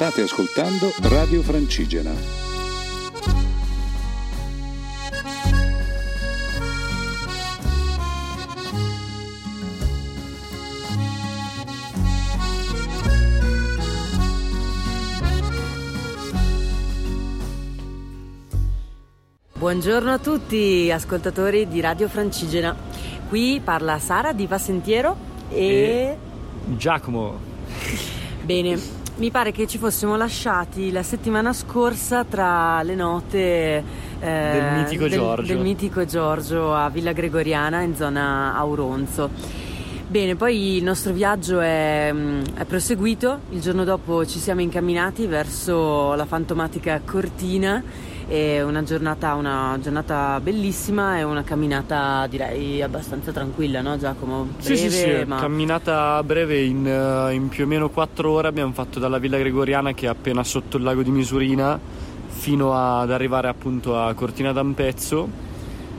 State ascoltando Radio Francigena. Buongiorno a tutti ascoltatori di Radio Francigena. Qui parla Sara di Vasentiero e... E- Giacomo, Bene, mi pare che ci fossimo lasciati la settimana scorsa tra le note eh, Del mitico Giorgio. del mitico Giorgio a Villa Gregoriana in zona Auronzo. Bene, poi il nostro viaggio è, mm, è proseguito, il giorno dopo ci siamo incamminati verso la fantomatica Cortina, è una giornata, una giornata bellissima e una camminata direi abbastanza tranquilla, no Giacomo? sì sì sì, Breve, ma... camminata breve in, eh, in più o meno 4 ore abbiamo fatto dalla Villa Gregoriana che è appena sotto il lago di Misurina fino ad arrivare appunto a Cortina d'Ampezzo.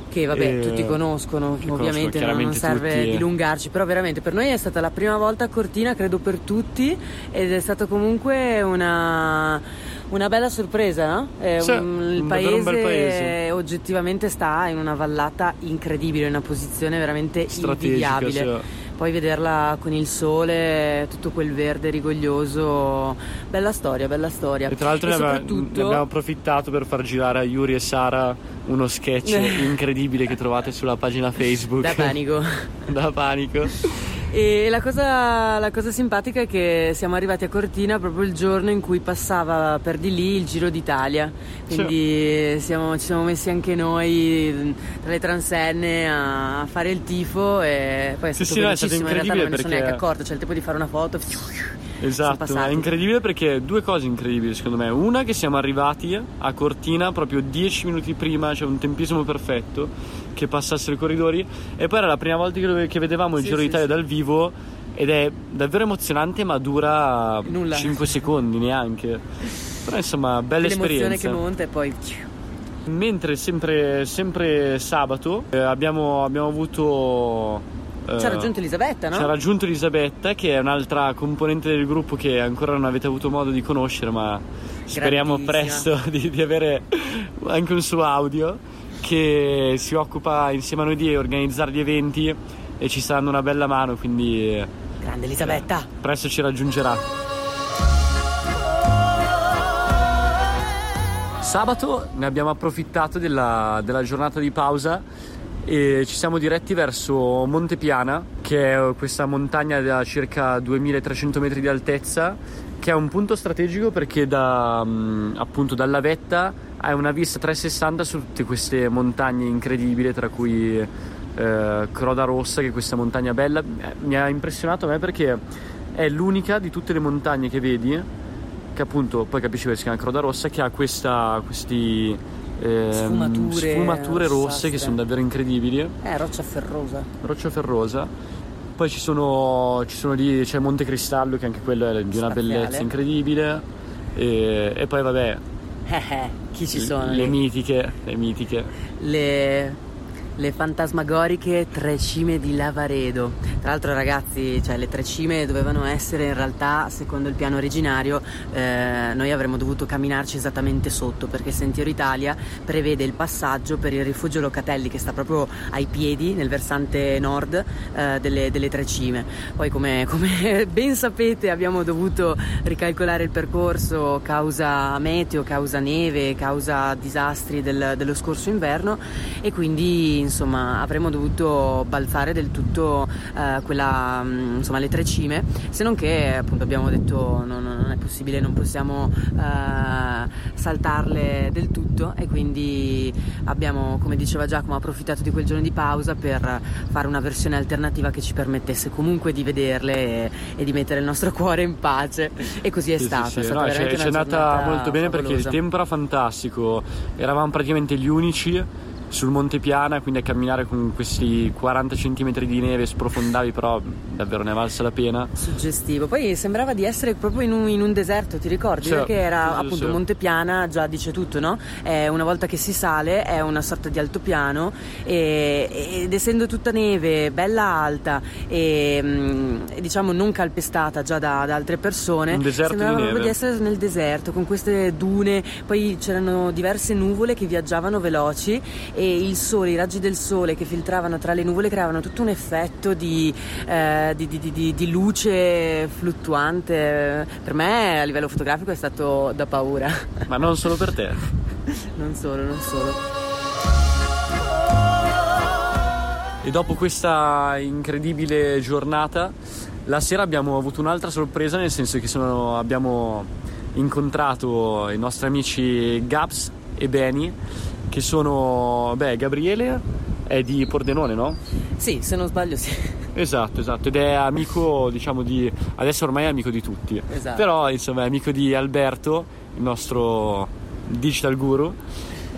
che vabbè Eh, tutti conoscono che conoscono ovviamente non- non serve tutti. dilungarci però veramente per noi è stata la prima volta a Cortina credo per tutti ed è stato comunque una, una bella sorpresa no? È Sì, un- il bel paese. oggettivamente sta in una vallata incredibile in una posizione veramente invidiabile sì. poi vederla con il sole tutto quel verde rigoglioso bella storia bella storia E tra l'altro E ne, soprattutto- ne abbiamo approfittato per far girare a Yuri e Sara uno sketch incredibile che trovate sulla pagina Facebook. da panico da panico. E la cosa, la cosa simpatica è che siamo arrivati a Cortina proprio il giorno in cui passava per di lì il Giro d'Italia, quindi siamo- ci siamo messi anche noi tra le transenne a, fare il tifo e poi è Sì, stato sì, no, è stato velocissimo, in realtà non me ne sono incredibile neanche accorto, c'è il tempo di fare una foto. Esatto, è incredibile perché due cose incredibili secondo me. Una che siamo arrivati a Cortina proprio 10 minuti prima, cioè un tempismo perfetto che passassero i corridori e poi era la prima volta che, che vedevamo il Sì, Giro sì, d'Italia sì. dal vivo ed è davvero emozionante ma dura Nulla. 5 secondi neanche. Però insomma, bella L'emozione esperienza. che monta e poi... Mentre sempre, sempre sabato eh, abbiamo, abbiamo avuto... eh, Ci ha raggiunto Elisabetta, no? ci ha raggiunto Elisabetta, che è un'altra componente del gruppo che ancora non avete avuto modo di conoscere, ma speriamo presto di, di avere anche un suo audio, che si occupa insieme a noi di organizzare gli eventi e ci sta dando una bella mano, quindi eh, Grande Elisabetta. presto ci raggiungerà. Sabato ne abbiamo approfittato della, della giornata di pausa e ci siamo diretti verso Monte Piana, che è questa montagna da circa 2300 metri di altezza, che è un punto strategico perché da, mm, appunto dalla vetta hai una vista 360 su tutte queste montagne incredibili, tra cui eh, Croda Rossa, che è questa montagna bella. Eh, Mi ha impressionato a me perché è l'unica di tutte le montagne che vedi che appunto poi capisci perché si chiama Croda Rossa che ha questa, questi ehm, Sfumature sfumature rosse rossastre. che sono davvero incredibili Eh, roccia ferrosa. roccia ferrosa poi ci sono, ci sono lì c'è Monte Cristallo che anche quello è di una Spaziale. bellezza incredibile e, e poi vabbè Eh, eh, chi ci sono? le lì? mitiche le mitiche le, le fantasmagoriche tre cime di Lavaredo. Tra l'altro, ragazzi, cioè, le tre cime dovevano essere in realtà, secondo il piano originario, eh, noi avremmo dovuto camminarci esattamente sotto perché Sentiero Italia prevede il passaggio per il rifugio Locatelli che sta proprio ai piedi nel versante nord eh, delle, delle tre cime. Poi, come, come ben sapete, abbiamo dovuto ricalcolare il percorso causa meteo, causa neve, causa disastri del- dello scorso inverno e quindi insomma avremmo dovuto balzare del tutto eh, quella, mm, insomma, le tre cime, se non che appunto abbiamo detto no, no, non è possibile, non possiamo eh, saltarle del tutto e quindi abbiamo, come diceva Giacomo, approfittato di quel giorno di pausa per fare una versione alternativa che ci permettesse comunque di vederle e, e di mettere il nostro cuore in pace e così è Sì, sì, stato. sì. È stata No, veramente ci è una andata molto bene perché il favolosa. tempo era fantastico eravamo praticamente gli unici sul Monte Piana, quindi a camminare con questi 40 cm di neve sprofondavi, però davvero ne valsa la pena. Suggestivo. Poi sembrava di essere proprio in un, in un deserto, ti ricordi? Sì, Perché era sì, appunto sì. Monte Piana, già dice tutto, no? È una volta che si sale è una sorta di altopiano e, ed essendo tutta neve, bella alta e, mm, diciamo non calpestata già da, da altre persone, sembrava di proprio di essere nel deserto con queste dune, poi c'erano diverse nuvole che viaggiavano veloci e il sole, i raggi del sole che filtravano tra le nuvole creavano tutto un effetto di, eh, di- di- di- luce fluttuante. Per me a livello fotografico è stato da paura. Ma non solo per te. non solo, non solo. E dopo questa incredibile giornata, la sera abbiamo avuto un'altra sorpresa, nel senso che sono- abbiamo incontrato i nostri amici Gabs e Benny, che sono, beh, Gabriele è di Pordenone, no? Sì, se non sbaglio sì. Esatto, esatto, ed è amico, diciamo, di... adesso ormai è amico di tutti, Esatto. però insomma è amico di Alberto, il nostro digital guru,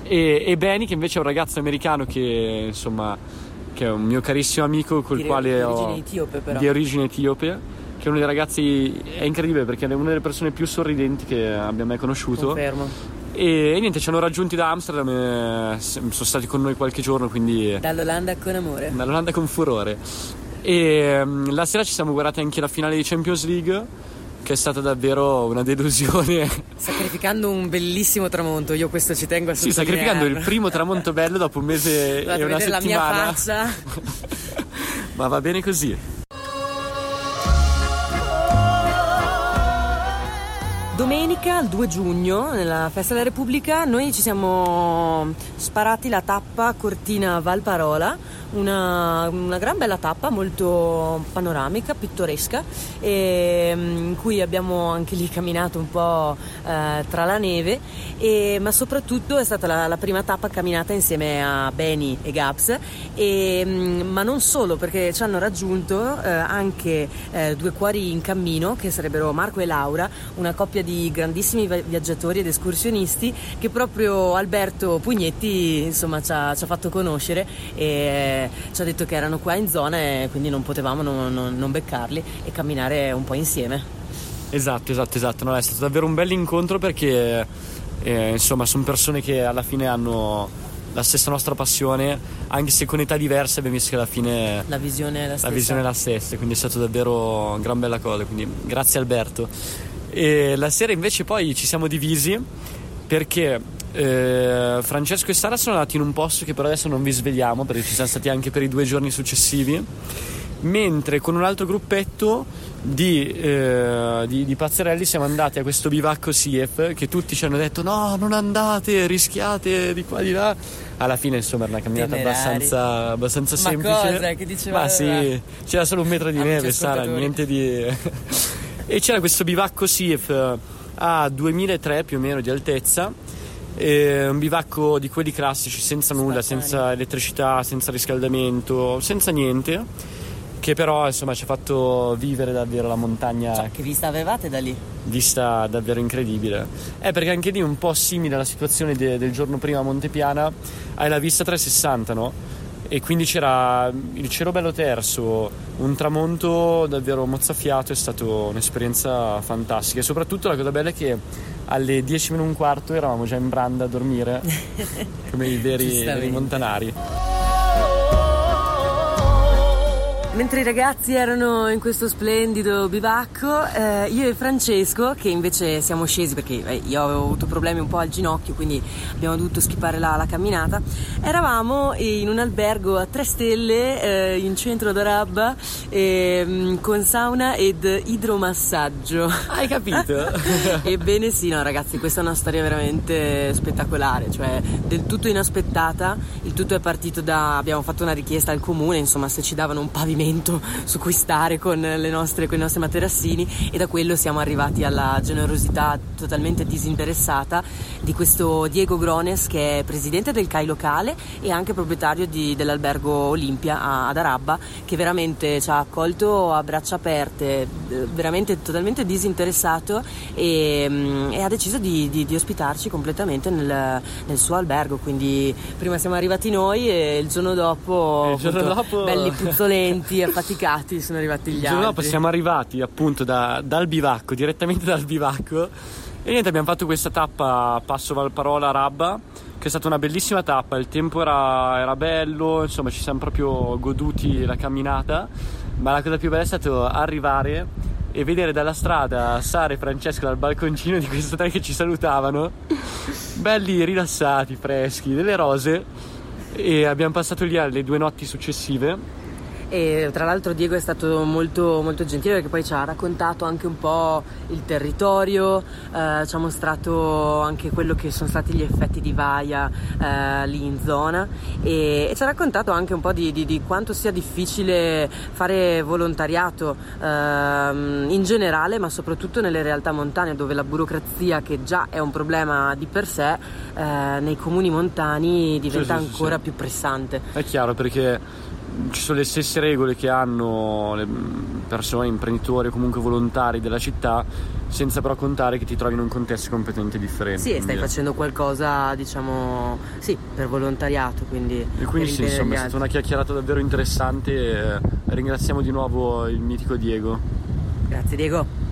e, e Benny che invece è un ragazzo americano che insomma, che è un mio carissimo amico col Di- quale di ho... origine etiope, però. Di origine etiope, che è uno dei ragazzi, è incredibile perché è una delle persone più sorridenti che abbia mai conosciuto. Confermo. E, e niente, ci hanno raggiunti da Amsterdam e sono stati con noi qualche giorno, quindi Dall'Olanda con amore. dall'Olanda con furore. E mm, la sera ci siamo guardati anche la finale di Champions League, che è stata davvero una delusione. Sacrificando un bellissimo tramonto, io questo ci tengo a Sì, sottolinearlo. sacrificando il primo tramonto bello dopo un mese Dovete e una vedere la mia settimana. faccia. Ma va bene così. Domenica, il 2 giugno, nella Festa della Repubblica, noi ci siamo sparati la tappa Cortina Valparola, una, una gran bella tappa molto panoramica, pittoresca, e, mm, in cui abbiamo anche lì camminato un po' eh, tra la neve, e- ma soprattutto è stata la, la prima tappa camminata insieme a Beni e Gaps, e, mm, ma non solo perché ci hanno raggiunto eh, anche eh, due cuori in cammino che sarebbero Marco e Laura, una coppia di grandissimi vi- viaggiatori ed escursionisti che proprio Alberto Pugnetti insomma ci ha, ci ha fatto conoscere e ci ha detto che erano qua in zona e quindi non potevamo non, non- non beccarli e camminare un po' insieme. Esatto, esatto, esatto. No, è stato davvero un bel incontro perché eh, insomma sono persone che alla fine hanno la stessa nostra passione, anche se con età diverse abbiamo visto che alla fine La visione è la stessa. la visione è la stessa, quindi è stato davvero una gran bella cosa, quindi grazie Alberto. E la sera invece poi ci siamo divisi perché eh, Francesco e Sara sono andati in un posto che però adesso non vi svegliamo perché ci siamo stati anche per i due giorni successivi, mentre con un altro gruppetto di, eh, di- di pazzerelli siamo andati a questo bivacco SIEF che tutti ci hanno detto no non andate, rischiate di qua di là. Alla fine insomma era una camminata abbastanza, abbastanza Ma semplice. cosa? Che diceva- Ma sì, c'era solo un metro di neve, Sara, niente di... e c'era questo bivacco SIEF a 2003 più o meno di altezza, eh, un bivacco di quelli classici, senza nulla, senza elettricità, senza riscaldamento, senza niente, che però insomma ci ha fatto vivere davvero la montagna Cioè, che vista avevate da lì? vista davvero incredibile. È perché anche lì è un po' simile alla situazione de- del giorno prima a Montepiana, hai la vista 360, no? E quindi c'era il cielo bello terzo, un tramonto davvero mozzafiato, è stata un'esperienza fantastica. E soprattutto la cosa bella è che alle 10 meno un quarto eravamo già in branda a dormire, come i veri, montanari. Mentre i ragazzi erano in questo splendido bivacco, eh, io e Francesco, che invece siamo scesi perché eh, io avevo avuto problemi un po' al ginocchio, quindi abbiamo dovuto skippare la, la camminata, eravamo in un albergo a tre stelle eh, in centro ad Arabba ehm, con sauna ed idromassaggio. Hai capito? Ebbene sì, no ragazzi, questa è una storia veramente spettacolare, cioè del tutto inaspettata. Il tutto è partito da abbiamo fatto una richiesta al comune, insomma, se ci davano un pavimento pavimento su cui stare con, nostre, con i nostri materassini e da quello siamo arrivati alla generosità totalmente disinteressata di questo Diego Grones che è presidente del CAI locale e anche proprietario di, dell'albergo Olimpia ad Arabba che veramente ci ha accolto a braccia aperte, veramente totalmente disinteressato e, mm, e ha deciso di, di, di, ospitarci completamente nel, nel, suo albergo. Quindi prima siamo arrivati noi e il giorno dopo, il giorno appunto, dopo... belli puzzolenti, affaticati, sono arrivati gli altri. Dopo siamo arrivati appunto da, dal bivacco, direttamente dal bivacco. E niente, abbiamo fatto questa tappa Passo Valparola Rabba, che è stata una bellissima tappa. Il tempo era, era bello, insomma, ci siamo proprio goduti la camminata. Ma la cosa più bella è stato arrivare e vedere dalla strada Sara e Francesco dal balconcino di questi tre che ci salutavano, belli rilassati, freschi, delle rose. E abbiamo passato lì le due notti successive e tra l'altro Diego è stato molto, molto gentile perché poi ci ha raccontato anche un po' il territorio, eh, ci ha mostrato anche quello che sono stati gli effetti di Vaia eh, lì in zona e, e, ci ha raccontato anche un po' di, di, di quanto sia difficile fare volontariato eh, in generale ma soprattutto nelle realtà montane dove la burocrazia che già è un problema di per sé eh, nei comuni montani diventa sì, sì, ancora sì, più pressante. È chiaro perché ci sono le stesse regole che hanno le persone, imprenditori o comunque volontari della città, senza però contare che ti trovi in un contesto completamente differente. Sì, stai facendo qualcosa, diciamo, sì, per volontariato, quindi... E quindi sì, insomma, è stata una chiacchierata davvero interessante e ringraziamo di nuovo il mitico Diego. Grazie Diego.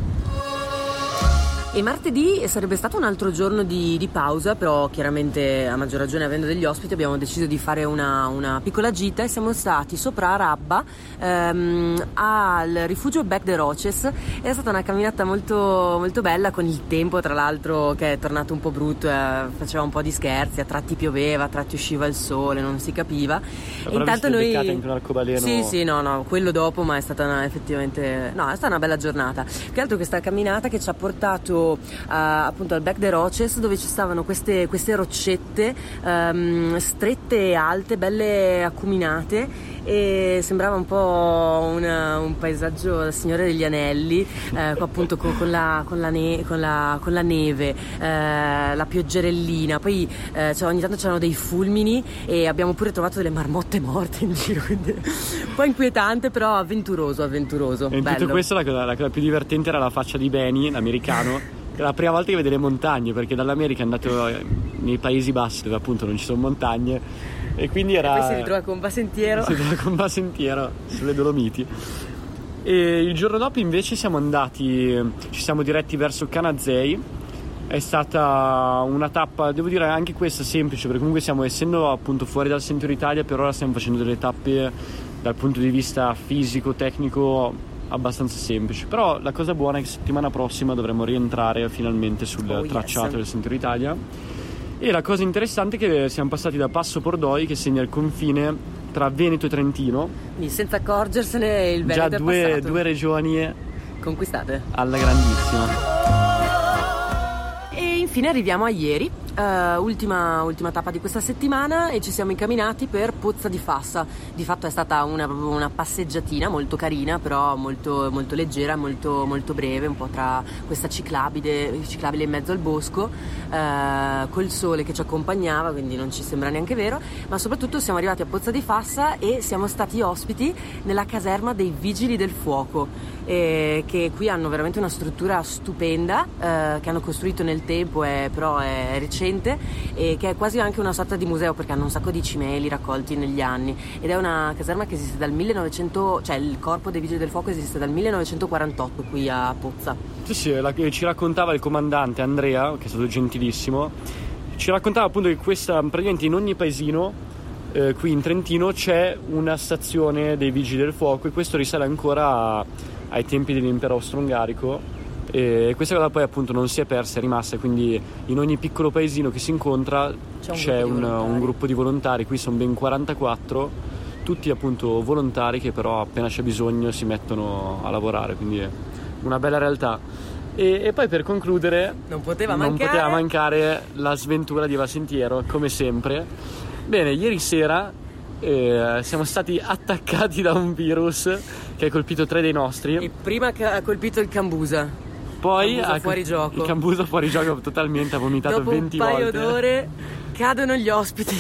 E martedì sarebbe stato un altro giorno di, di, pausa, però chiaramente a maggior ragione avendo degli ospiti abbiamo deciso di fare una, una piccola gita e siamo stati sopra Arabba ehm, al rifugio Back the Roches. È stata una camminata molto, molto bella con il tempo tra l'altro che è tornato un po' brutto, eh, faceva un po' di scherzi, a tratti pioveva, a tratti usciva il sole, non si capiva. e intanto noi... Anche un arcobaleno. Sì, sì, no, no, quello dopo, ma è stata una, effettivamente... No, è stata una bella giornata. Più che altro questa camminata che ci ha portato uh, appunto al Back de Roches dove ci stavano queste, queste roccette um, strette e alte, belle acuminate e sembrava un po' una, un paesaggio da Signore degli Anelli, eh, appunto con, con, la, con, la ne, con, la, con, la, neve, eh, la pioggerellina, poi eh, cioè, ogni tanto c'erano dei fulmini e abbiamo pure trovato delle marmotte morte in giro, quindi un po' inquietante però avventuroso, avventuroso. E in bello. tutto questo la cosa, la cosa più divertente era la faccia di Benny, l'americano. È la prima volta che vede le montagne perché dall'America è andato nei Paesi Bassi dove appunto non ci sono montagne e quindi era... E poi si ritrova con Basentiero. Si ritrova con Basentiero sulle Dolomiti. E il giorno dopo invece siamo andati, ci siamo diretti verso Canazei. È stata una tappa, devo dire anche questa semplice, perché comunque siamo essendo appunto fuori dal centro d'Italia, per ora stiamo facendo delle tappe dal punto di vista fisico, tecnico abbastanza semplici. Però la cosa buona è che settimana prossima dovremo rientrare finalmente sul oh, tracciato yes. del centro d'Italia e la cosa interessante è che siamo passati da Passo Pordoi, che segna il confine tra Veneto e Trentino. Quindi senza accorgersene il Veneto Già due, due regioni conquistate. Alla grandissima. E infine arriviamo a ieri, uh, ultima, ultima, tappa di questa settimana e ci siamo incamminati per Pozza di Fassa. Di fatto è stata una, una passeggiatina molto carina, però molto, molto leggera, molto, molto, breve, un po' tra questa ciclabile, ciclabile in mezzo al bosco, uh, col sole che ci accompagnava, quindi non ci sembra neanche vero, ma soprattutto siamo arrivati a Pozza di Fassa e siamo stati ospiti nella caserma dei Vigili del Fuoco eh, che qui hanno veramente una struttura stupenda eh, che hanno costruito nel tempo, è, però è recente e che è quasi anche una sorta di museo perché hanno un sacco di cimeli raccolti negli anni ed è una caserma che esiste dal 1900, cioè il corpo dei vigili del fuoco esiste dal 1948 qui a Pozza. Sì, sì, la, ci raccontava il comandante Andrea, che è stato gentilissimo, ci raccontava appunto che questa praticamente in ogni paesino eh, qui in Trentino c'è una stazione dei vigili del fuoco e questo risale ancora ai tempi dell'impero austro-ungarico e questa cosa poi appunto non si è persa, è rimasta, quindi in ogni piccolo paesino che si incontra c'è un, c'è gruppo, un, di un gruppo di volontari, qui sono ben 44, tutti appunto volontari che però appena c'è bisogno si mettono a lavorare, quindi è una bella realtà. E, e poi per concludere, non poteva, non mancare. poteva mancare la sventura di Vasentiero, come sempre. Bene, ieri sera E siamo stati attaccati da un virus che ha colpito tre dei nostri. E prima che ha colpito il Cambusa. Poi Cambusa fuori gioco. Il Cambusa fuori gioco totalmente, ha vomitato Dopo 20 un paio volte. d'ore cadono gli ospiti.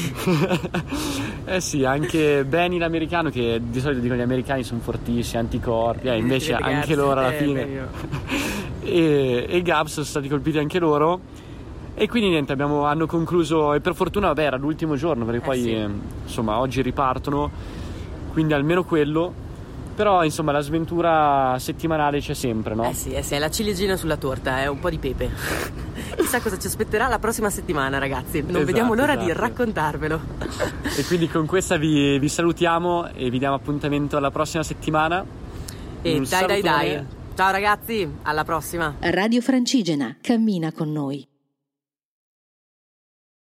eh sì, anche Benny l'americano, che di solito dicono gli americani sono fortissimi, anticorpi, eh, invece Ragazzi, anche loro alla eh, fine. e, e Gabs sono stati colpiti anche loro. E quindi niente, abbiamo, hanno concluso, e per fortuna vabbè era l'ultimo giorno, perché Eh poi sì. insomma oggi ripartono, quindi almeno quello. Però insomma la sventura settimanale c'è sempre, no? Eh sì, eh sì, è la ciliegina sulla torta, è un po' di pepe. Chissà cosa ci aspetterà la prossima settimana, ragazzi. Non Esatto, vediamo l'ora di esatto. raccontarvelo. E quindi con questa vi, vi salutiamo e vi diamo appuntamento alla prossima settimana. E Un dai dai dai. Ciao ragazzi, alla prossima. Radio Francigena, cammina con noi.